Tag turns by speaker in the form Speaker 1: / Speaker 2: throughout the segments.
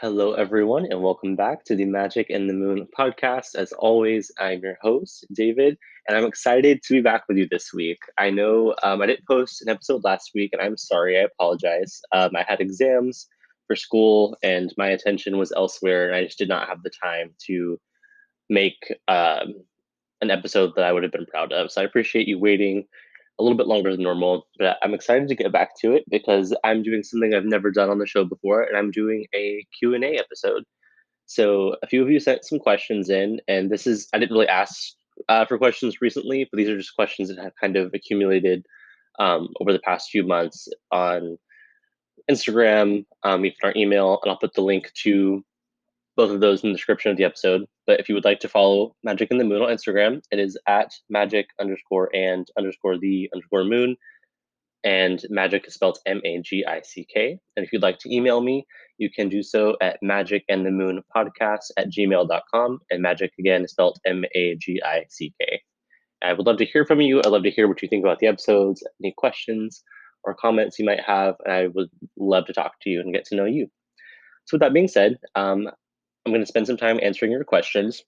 Speaker 1: Hello, everyone, and welcome back to the Magick and the Moon podcast. As always, I'm your host, David, and I'm excited to be back with you this week. I know um, I didn't post an episode last week, and I'm sorry, I apologize. Um, I had exams for school, and my attention was elsewhere, and I just did not have the time to make um, an episode that I would have been proud of. So I appreciate you waiting a little bit longer than normal, but I'm excited to get back to it because I'm doing something I've never done on the show before, and I'm doing a Q&A episode. So a few of you sent some questions in, and this is I didn't really ask uh, for questions recently, but these are just questions that have kind of accumulated um, over the past few months on Instagram, um, even our email, and I'll put the link to both of those in the description of the episode. But if you would like to follow Magic in the Moon on Instagram, it is at magic underscore and underscore the underscore moon. And magic is spelled M A G I C K. And if you'd like to email me, you can do so at magic and the moon podcast at gmail.com. And magic again is spelled M A G I C K. I would love to hear from you. I'd love to hear what you think about the episodes, any questions or comments you might have. And I would love to talk to you and get to know you. So, with that being said, um, I'm going to spend some time answering your questions.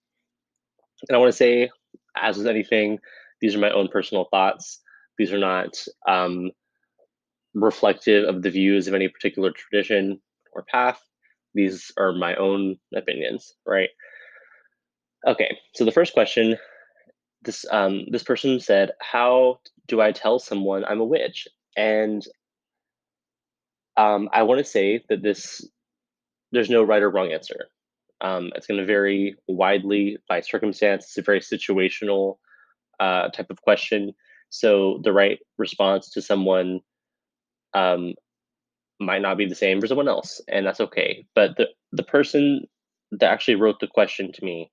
Speaker 1: And I want to say, as with anything, these are my own personal thoughts. These are not um, reflective of the views of any particular tradition or path. These are my own opinions, right? Okay, so the first question this um, this person said, "How do I tell someone I'm a witch?" And um, I want to say that this there's no right or wrong answer. Um, it's going to vary widely by circumstance. It's a very situational uh, type of question. So the right response to someone um, might not be the same for someone else, and that's okay. But the the person that actually wrote the question to me,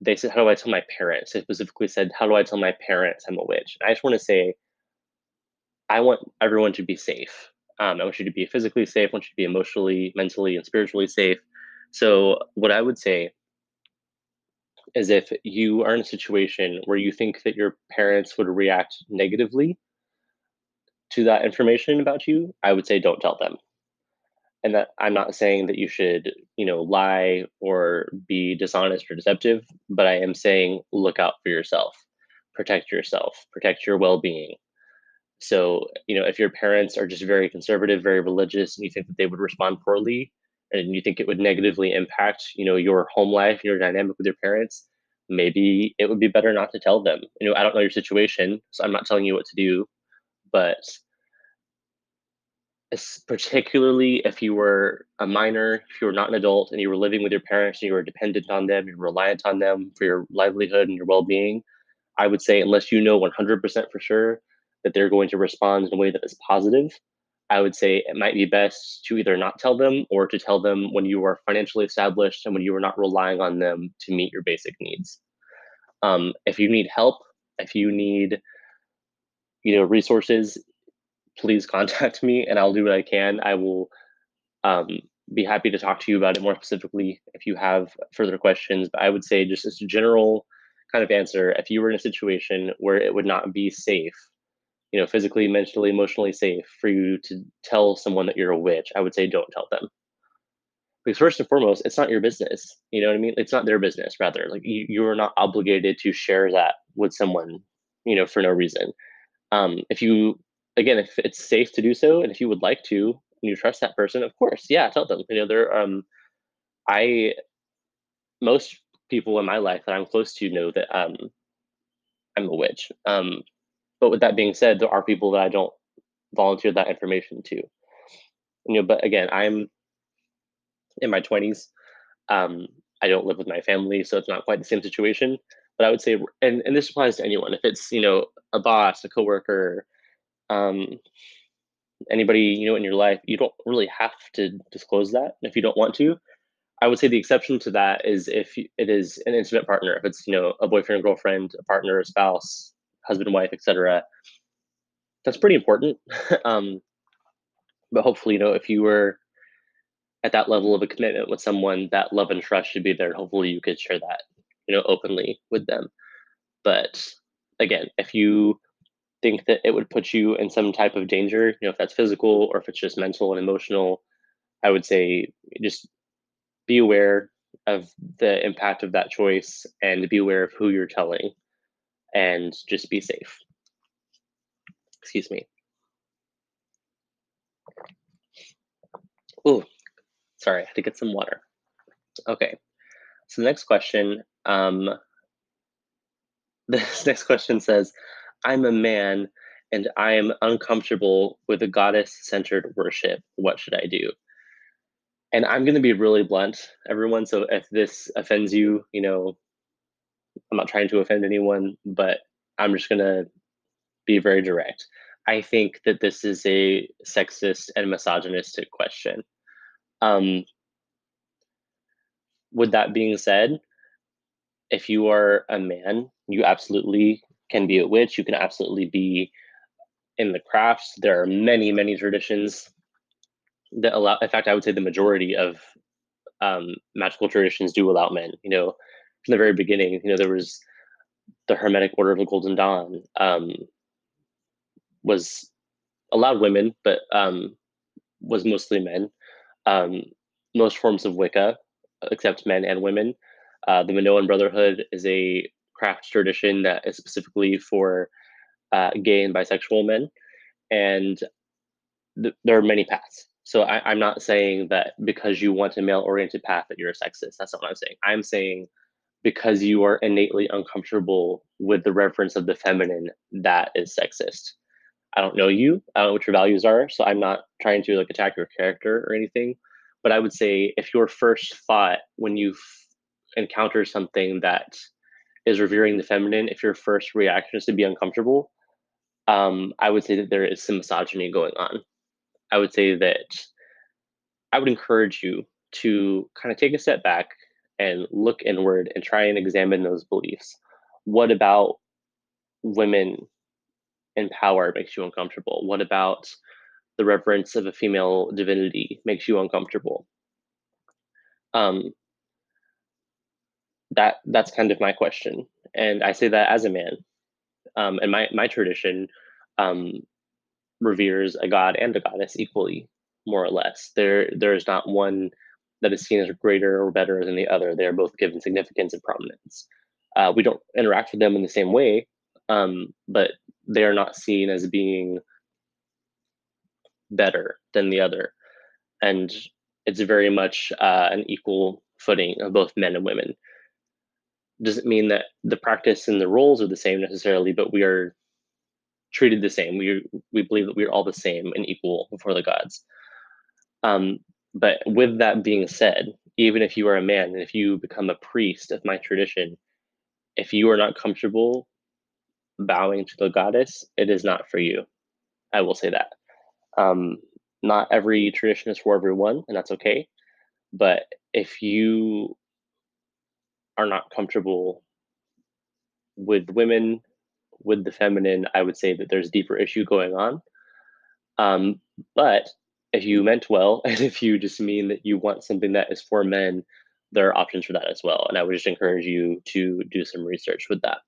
Speaker 1: they said, "How do I tell my parents?" They specifically said, "How do I tell my parents I'm a witch?" And I just want to say, I want everyone to be safe. Um, I want you to be physically safe. I want you to be emotionally, mentally, and spiritually safe. So, what I would say is if you are in a situation where you think that your parents would react negatively to that information about you, I would say don't tell them. And that I'm not saying that you should, you know, lie or be dishonest or deceptive, but I am saying look out for yourself, protect yourself, protect your well being. So, you know, if your parents are just very conservative, very religious, and you think that they would respond poorly, and you think it would negatively impact you know your home life your dynamic with your parents maybe it would be better not to tell them. You know i don't know your situation so i'm not telling you what to do but particularly if you were a minor if you were not an adult and you were living with your parents and you were dependent on them you're reliant on them for your livelihood and your well-being i would say unless you know 100% for sure that they're going to respond in a way that is positive I would say it might be best to either not tell them or to tell them when you are financially established and when you are not relying on them to meet your basic needs. Um, if you need help, if you need, you know, resources, please contact me and I'll do what I can. I will um, be happy to talk to you about it more specifically if you have further questions. But I would say just as a general kind of answer, if you were in a situation where it would not be safe you know, physically, mentally, emotionally safe for you to tell someone that you're a witch, I would say don't tell them. Because first and foremost, it's not your business. You know what I mean? It's not their business, rather. Like you, you are not obligated to share that with someone, you know, for no reason. Um, if you again, if it's safe to do so, and if you would like to, and you trust that person, of course, yeah, tell them. You know, there um I most people in my life that I'm close to know that um I'm a witch. Um, but with that being said, there are people that I don't volunteer that information to. You know, but again, I'm in my 20s. Um, I don't live with my family, so it's not quite the same situation. But I would say, and, and this applies to anyone. If it's you know a boss, a coworker, um, anybody you know in your life, you don't really have to disclose that if you don't want to. I would say the exception to that is if it is an intimate partner. If it's you know a boyfriend, girlfriend, a partner, a spouse, husband and wife, etc. That's pretty important. um, but hopefully, you know, if you were at that level of a commitment with someone, that love and trust should be there, and hopefully, you could share that, you know, openly with them. But again, if you think that it would put you in some type of danger, you know, if that's physical or if it's just mental and emotional, I would say just be aware of the impact of that choice and be aware of who you're telling and just be safe. Excuse me. Oh, sorry, I had to get some water. Okay, so the next question, um, this next question says, I'm a man and I am uncomfortable with a goddess centered worship. What should I do? And I'm going to be really blunt, everyone. So if this offends you, you know, I'm not trying to offend anyone, but I'm just going to be very direct. I think that this is a sexist and misogynistic question. Um, with that being said, if you are a man, you absolutely can be a witch. You can absolutely be in the crafts. There are many, many traditions that allow. In fact, I would say the majority of um, magical traditions do allow men. You know, from the very beginning, you know, there was the Hermetic Order of the Golden Dawn um, was allowed women, but um, was mostly men. Um, most forms of Wicca accept men and women. Uh, the Minoan Brotherhood is a craft tradition that is specifically for uh, gay and bisexual men, and th- there are many paths. So I, am not saying that because you want a male-oriented path that you're a sexist. That's not what I'm saying. I'm saying because you are innately uncomfortable with the reference of the feminine, that is sexist. I don't know you. I don't know what your values are, so I'm not trying to like attack your character or anything. But I would say if your first thought when you encounter something that is revering the feminine, if your first reaction is to be uncomfortable, um, I would say that there is some misogyny going on. I would say that I would encourage you to kind of take a step back and look inward and try and examine those beliefs. What about women in power makes you uncomfortable? What about the reverence of a female divinity makes you uncomfortable? Um, that that's kind of my question, and I say that as a man. Um, and my my tradition um, reveres a god and a goddess equally, more or less. There there is not one that is seen as greater or better than the other. They are both given significance and prominence. Uh, we don't interact with them in the same way, um, but they are not seen as being better than the other. And it's very much uh, an equal footing of both men and women. Doesn't mean that the practice and the roles are the same necessarily, but we are treated the same. We we believe that we are all the same and equal before the gods. Um, but with that being said, even if you are a man and if you become a priest of my tradition, if you are not comfortable bowing to the goddess, it is not for you. I will say that. Um, not every tradition is for everyone, and that's okay. But if you are not comfortable with women, with the feminine, I would say that there's a deeper issue going on. Um, but if you meant well, and if you just mean that you want something that is for men, there are options for that as well. And I would just encourage you to do some research with that.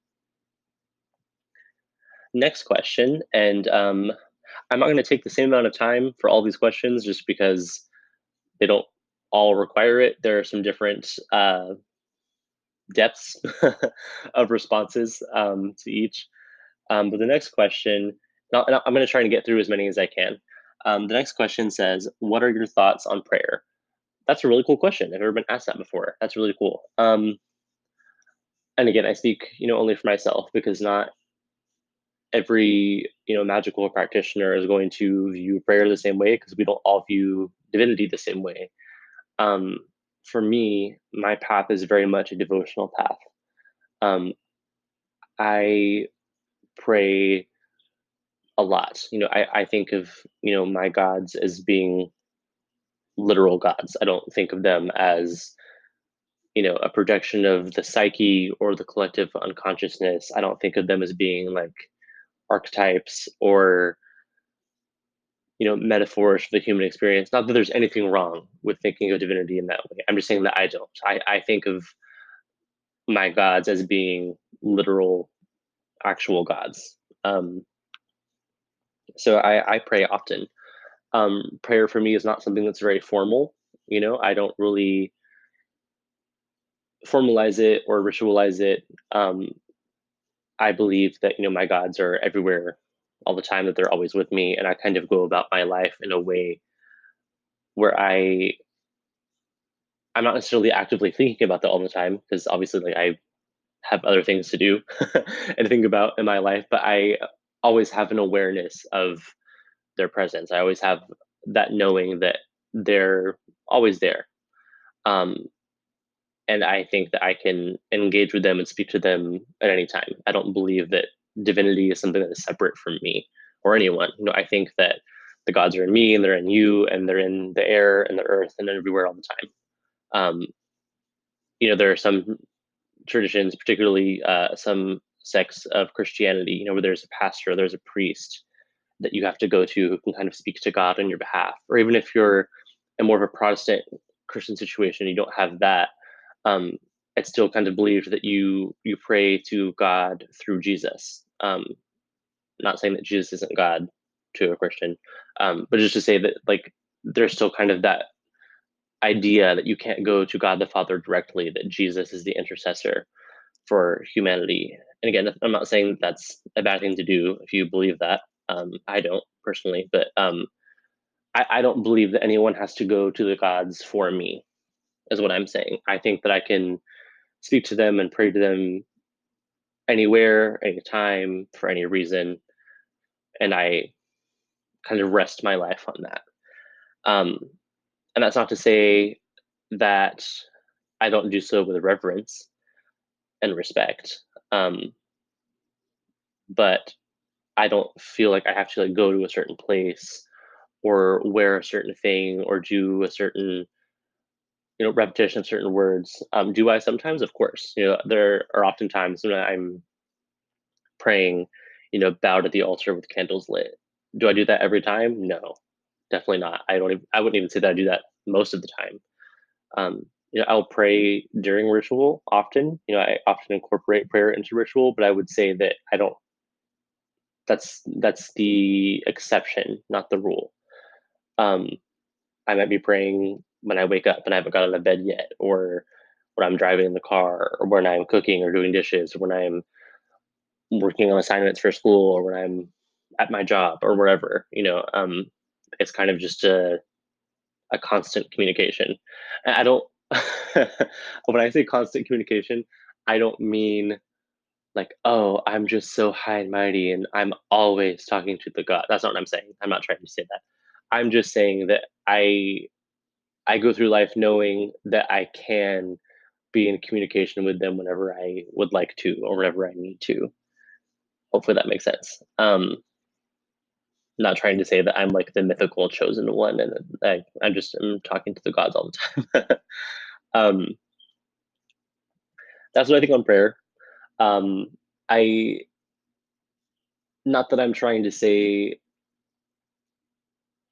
Speaker 1: Next question, and um, I'm not going to take the same amount of time for all these questions just because they don't all require it. There are some different uh, depths of responses um, to each. Um, but the next question, I'm going to try and get through as many as I can. Um, the next question says, "What are your thoughts on prayer?" That's a really cool question. I've never been asked that before. That's really cool. Um, and again, I speak, you know, only for myself because not every you know magical practitioner is going to view prayer the same way because we don't all view divinity the same way. Um, for me, my path is very much a devotional path. Um, I pray a lot. You know, I, I think of you know my gods as being literal gods. I don't think of them as you know a projection of the psyche or the collective unconsciousness. I don't think of them as being like archetypes or you know metaphors for the human experience not that there's anything wrong with thinking of divinity in that way i'm just saying that i don't i, I think of my gods as being literal actual gods um, so I, I pray often um, prayer for me is not something that's very formal you know i don't really formalize it or ritualize it. Um, I believe that you know my gods are everywhere all the time, that they're always with me, and I kind of go about my life in a way where I I'm not necessarily actively thinking about that all the time because obviously like I have other things to do and think about in my life, but I always have an awareness of their presence. I always have that knowing that they're always there. Um, and I think that I can engage with them and speak to them at any time. I don't believe that divinity is something that is separate from me or anyone. You know, I think that the gods are in me and they're in you and they're in the air and the earth and everywhere all the time. Um, you know, there are some traditions, particularly uh, some sects of Christianity, you know, where there's a pastor, there's a priest that you have to go to who can kind of speak to God on your behalf. Or even if you're in more of a Protestant Christian situation, you don't have that. Um, it's still kind of believed that you you pray to God through Jesus. Um, not saying that Jesus isn't God to a Christian, um, but just to say that like there's still kind of that idea that you can't go to God the Father directly, that Jesus is the intercessor for humanity. And again, I'm not saying that's a bad thing to do if you believe that. Um, I don't personally, but um, I, I don't believe that anyone has to go to the gods for me, is what I'm saying. I think that I can speak to them and pray to them anywhere, anytime, for any reason. And I kind of rest my life on that. Um, and that's not to say that I don't do so with reverence and respect. Um, but I don't feel like I have to like go to a certain place or wear a certain thing or do a certain you know repetition of certain words. Um, do I sometimes? Of course. You know, there are often times when I'm praying, you know, bowed at the altar with candles lit. Do I do that every time? No definitely not. I don't. Even, I wouldn't even say that I do that most of the time. Um, you know, I'll pray during ritual often. You know, I often incorporate prayer into ritual, but I would say that I don't. That's that's the exception, not the rule. Um, I might be praying when I wake up and I haven't got out of bed yet, or when I'm driving in the car, or when I'm cooking or doing dishes, or when I'm working on assignments for school, or when I'm at my job, or wherever. You know, um, it's kind of just a a constant communication. I don't when I say constant communication, I don't mean like, oh, I'm just so high and mighty and I'm always talking to the God. That's not what I'm saying. I'm not trying to say that. I'm just saying that I I go through life knowing that I can be in communication with them whenever I would like to or whenever I need to. Hopefully that makes sense. Um, not trying to say that I'm like the mythical chosen one, and I, I'm just I'm talking to the gods all the time. um, that's what I think on prayer. Um, I not that I'm trying to say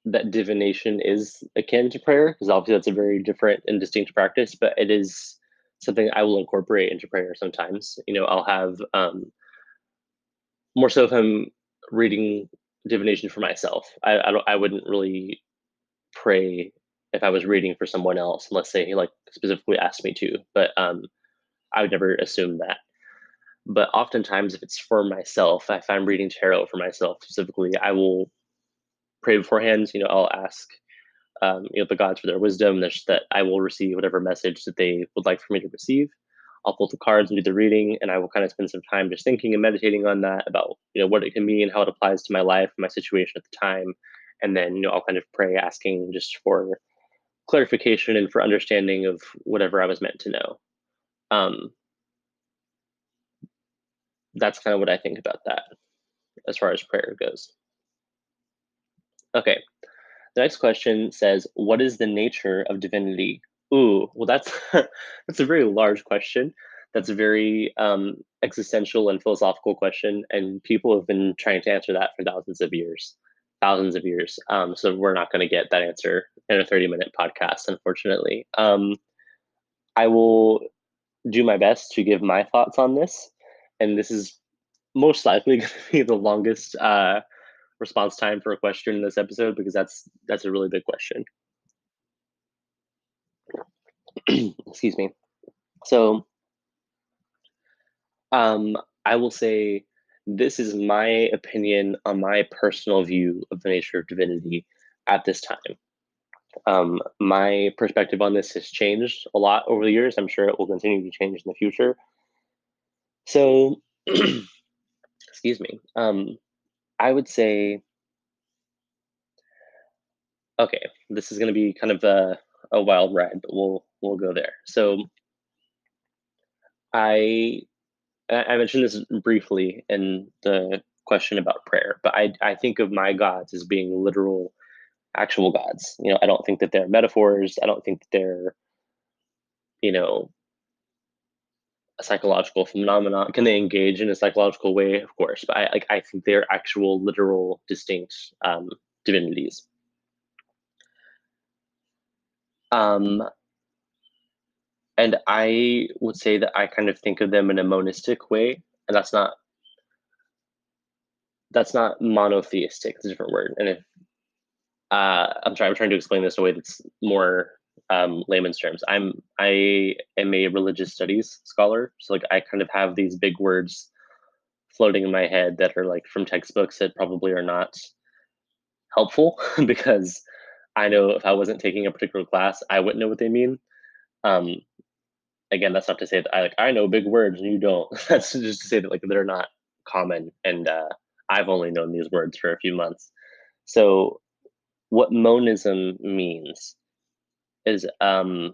Speaker 1: that divination is akin to prayer, because obviously that's a very different and distinct practice, but it is something I will incorporate into prayer sometimes. You know, I'll have um, more so if I'm reading divination for myself. I I, I wouldn't really pray if I was reading for someone else, unless they like specifically asked me to. But um, I would never assume that. But oftentimes, if it's for myself, if I'm reading tarot for myself specifically, I will pray beforehand. You know, I'll ask um, you know the gods for their wisdom, that I will receive whatever message that they would like for me to receive. I'll pull the cards and do the reading, and I will kind of spend some time just thinking and meditating on that about you know what it can mean, how it applies to my life, my situation at the time, and then you know I'll kind of pray, asking just for clarification and for understanding of whatever I was meant to know. Um, that's kind of what I think about that as far as prayer goes. Okay, the next question says, "What is the nature of divinity Ooh, well, that's that's a very large question. That's a very um, existential and philosophical question, and people have been trying to answer that for thousands of years, thousands of years. Um, so we're not going to get that answer in a thirty-minute podcast, unfortunately. Um, I will do my best to give my thoughts on this, and this is most likely going to be the longest uh, response time for a question in this episode because that's that's a really big question. excuse me. So, um, I will say this is my opinion on my personal view of the nature of divinity at this time. Um, my perspective on this has changed a lot over the years. I'm sure it will continue to change in the future. So, excuse me. Um, I would say, okay, this is going to be kind of a, a wild ride, but we'll we'll go there. So, I I mentioned this briefly in the question about prayer, but I I think of my gods as being literal, actual gods. You know, I don't think that they're metaphors. I don't think that they're, you know, a psychological phenomenon. Can they engage in a psychological way? Of course, but I like I think they're actual, literal, distinct um, divinities. Um, and I would say that I kind of think of them in a monistic way, and that's not that's not monotheistic. It's a different word. And if uh, I'm trying, I'm trying to explain this in a way that's more um, layman's terms. I'm I am a religious studies scholar, so like I kind of have these big words floating in my head that are like from textbooks that probably are not helpful because I know if I wasn't taking a particular class, I wouldn't know what they mean. Um, again, that's not to say that I like I know big words and you don't. that's just to say that like they're not common, and uh, I've only known these words for a few months. So, what monism means is um,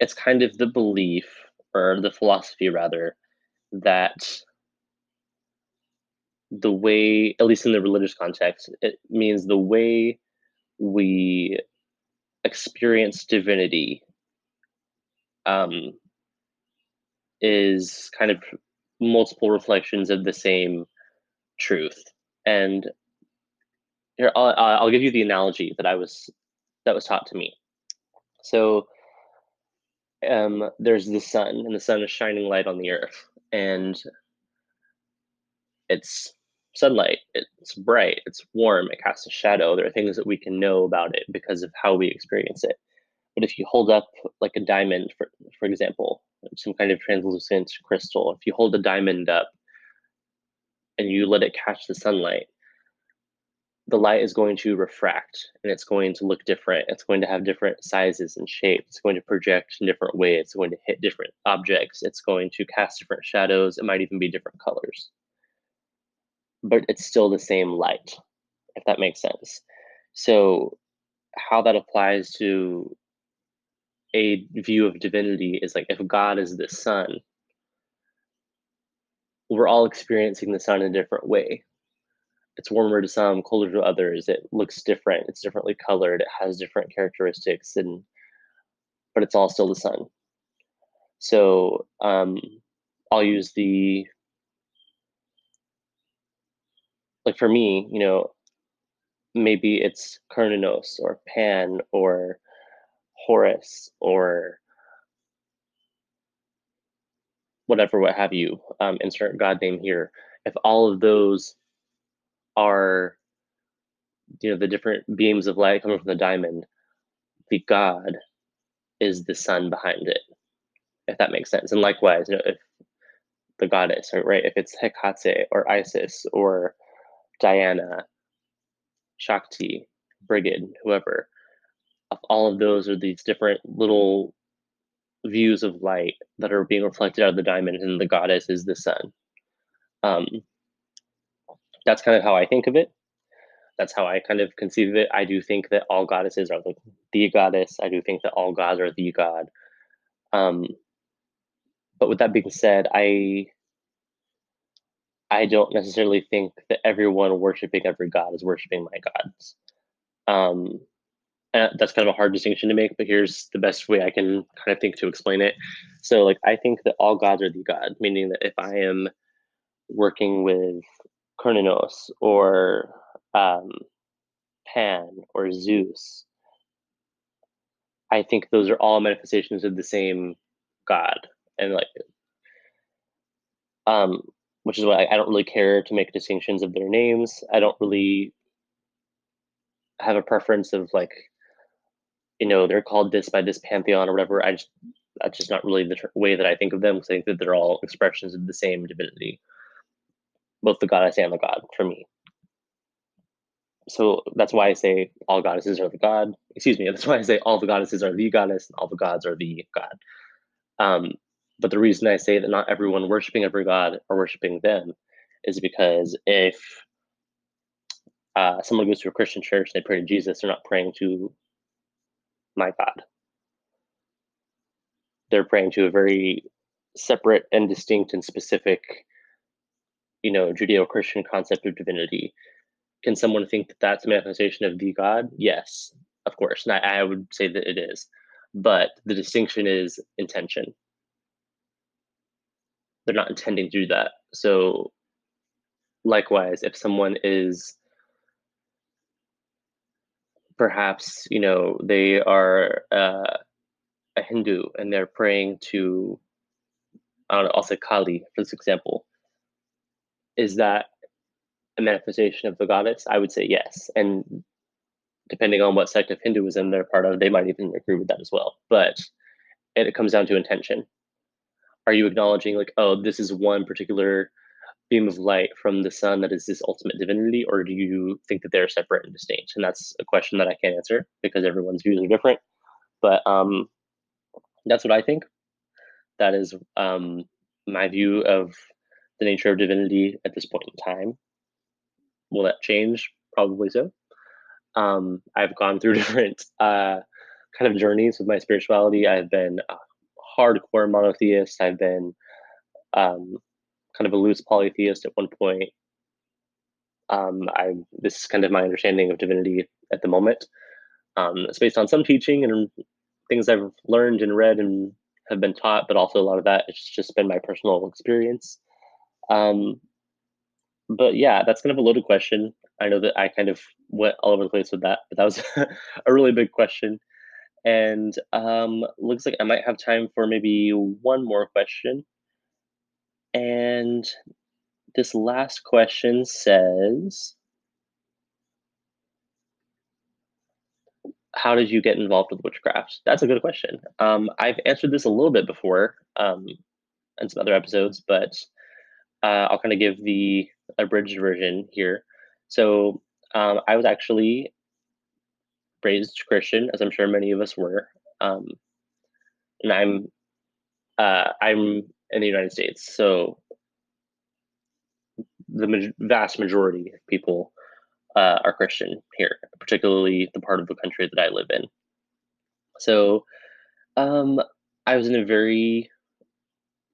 Speaker 1: it's kind of the belief or the philosophy rather that the way at least in the religious context it means the way we experience divinity um, is kind of multiple reflections of the same truth and here I'll, I'll give you the analogy that i was that was taught to me. So um, there's the sun, and the sun is shining light on the earth, and it's sunlight. It's bright. It's warm. It casts a shadow. There are things that we can know about it because of how we experience it. But if you hold up like a diamond, for for example, some kind of translucent crystal, if you hold a diamond up and you let it catch the sunlight, the light is going to refract and it's going to look different. It's going to have different sizes and shapes. It's going to project in different ways. It's going to hit different objects. It's going to cast different shadows. It might even be different colors. But it's still the same light, if that makes sense. So, how that applies to a view of divinity is like if God is the sun, we're all experiencing the sun in a different way it's warmer to some, colder to others. It looks different. It's differently colored. It has different characteristics, and but it's all still the sun. So um, I'll use the like for me, you know, maybe it's Cernunnos or Pan or Horus or whatever, what have you. Um, insert God name here. If all of those are you know the different beams of light coming from the diamond the god is the sun behind it if that makes sense and likewise you know if the goddess right if it's hecate or isis or diana shakti brigid whoever all of those are these different little views of light that are being reflected out of the diamond and the goddess is the sun um, that's kind of how I think of it. That's how I kind of conceive of it. I do think that all goddesses are like the goddess. I do think that all gods are the god. Um, but with that being said, I I don't necessarily think that everyone worshiping every god is worshiping my gods. Um, that's kind of a hard distinction to make, but here's the best way I can kind of think to explain it. So, like, I think that all gods are the god, meaning that if I am working with Cernunnos or um, Pan or Zeus. I think those are all manifestations of the same God, and like, um, which is why I, don't really care to make distinctions of their names. I don't really have a preference of like you know they're called this by this pantheon or whatever. I just that's just not really the tr- way that I think of them. Because I think that they're all expressions of the same divinity, both the goddess and the god for me. So that's why I say all goddesses are the god. Excuse me. That's why I say all the goddesses are the goddess and all the gods are the god. Um, but the reason I say that not everyone worshiping every god are worshiping them is because if uh, someone goes to a Christian church, they pray to Jesus, they're not praying to my God. They're praying to a very separate and distinct and specific, you know, Judeo Christian concept of divinity. Can someone think that that's a manifestation of the God? Yes, of course. And I, I would say that it is. But the distinction is intention. They're not intending to do that. So, likewise, if someone is perhaps you know they are uh, a Hindu and they're praying to I don't know, I'll Kali for this example. Is that a manifestation of the goddess? I would say yes. And depending on what sect of Hinduism they're part of, they might even agree with that as well. But it comes down to intention. Are you acknowledging like, oh, this is one particular beam of light from the sun that is this ultimate divinity, or do you think that they're separate and distinct? And that's a question that I can't answer because everyone's views are different. But um, that's what I think. That is um, my view of the nature of divinity at this point in time. Will that change? Probably so. Um, I've gone through different uh, kind of journeys with my spirituality. I've been a hardcore monotheist. I've been um, kind of a loose polytheist at one point. Um, I this is kind of my understanding of divinity at the moment. Um, it's based on some teaching and things I've learned and read and have been taught, but also a lot of that it's just been my personal experience. Um, but yeah, that's kind of a loaded question. I know that I kind of went all over the place with that, but that was a really big question. And um, looks like I might have time for maybe one more question. And this last question says How did you get involved with witchcraft? That's a good question. Um, I've answered this a little bit before um, in some other episodes, but uh, I'll kind of give the abridged version here. So um, I was actually raised Christian, as I'm sure many of us were, um, and I'm uh, I'm in the United States. So the ma- vast majority of people uh, are Christian here, particularly the part of the country that I live in. So um, I was in a very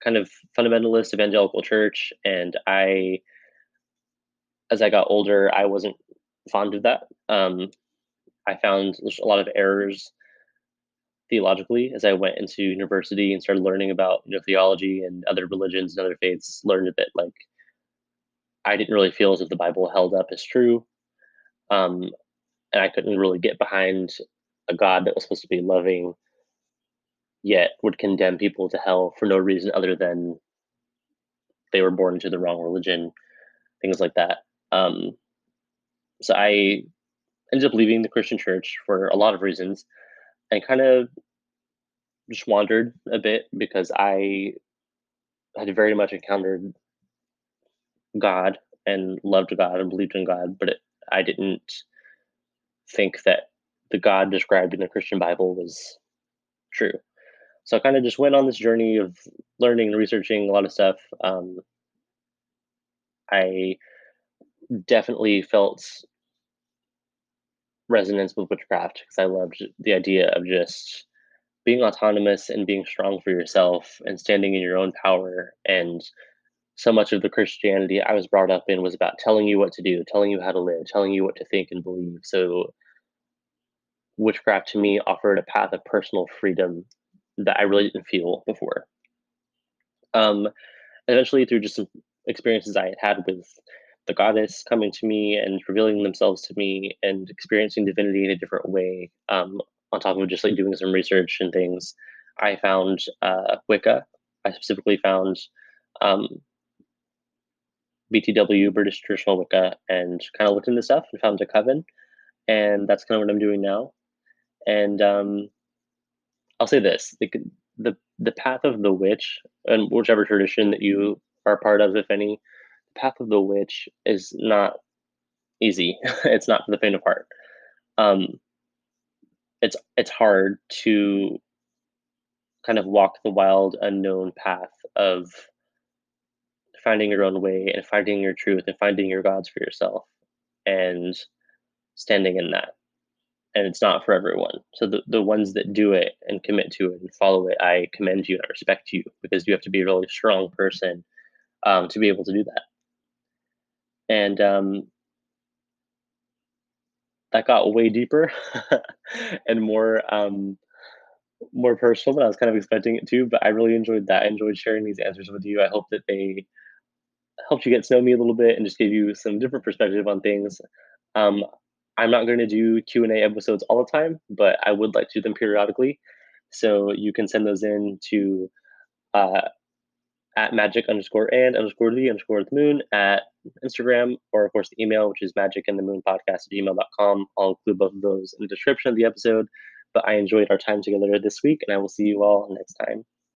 Speaker 1: kind of fundamentalist evangelical church, and I, as I got older, I wasn't fond of that. Um, I found a lot of errors theologically as I went into university and started learning about you know theology and other religions and other faiths. Learned that like I didn't really feel as if the Bible held up as true, um, and I couldn't really get behind a God that was supposed to be loving, yet would condemn people to hell for no reason other than they were born into the wrong religion, things like that. Um, so I ended up leaving the Christian church for a lot of reasons and kind of just wandered a bit because I had very much encountered God and loved God and believed in God, but it, I didn't think that the God described in the Christian Bible was true. So I kind of just went on this journey of learning and researching a lot of stuff. Um, I definitely felt resonance with witchcraft because I loved the idea of just being autonomous and being strong for yourself and standing in your own power. And so much of the Christianity I was brought up in was about telling you what to do, telling you how to live, telling you what to think and believe. So witchcraft to me offered a path of personal freedom that I really didn't feel before. Um, eventually, through just some experiences I had had with the goddess coming to me and revealing themselves to me and experiencing divinity in a different way um, on top of just like doing some research and things i found uh, wicca. I specifically found um, btw british traditional wicca and kind of looked into stuff and found a coven and that's kind of what i'm doing now. And um, I'll say this: the the the path of the witch, and whichever tradition that you are part of, if any, path of the witch is not easy. it's not for the faint of heart. Um, it's it's hard to kind of walk the wild, unknown path of finding your own way and finding your truth and finding your gods for yourself and standing in that and it's not for everyone. So the, the ones that do it and commit to it and follow it, I commend you and I respect you because you have to be a really strong person um, to be able to do that. And um, that got way deeper and more um, more personal than I was kind of expecting it to. But I really enjoyed that. I enjoyed sharing these answers with you. I hope that they helped you get to know me a little bit and just gave you some different perspective on things. Um, I'm not going to do Q and A episodes all the time, but I would like to do them periodically. So you can send those in to uh, at magic underscore and underscore the underscore the moon at Instagram, or of course the email, which is magic and the moon podcast at gmail.com. I'll include both of those in the description of the episode. But I enjoyed our time together this week, and I will see you all next time.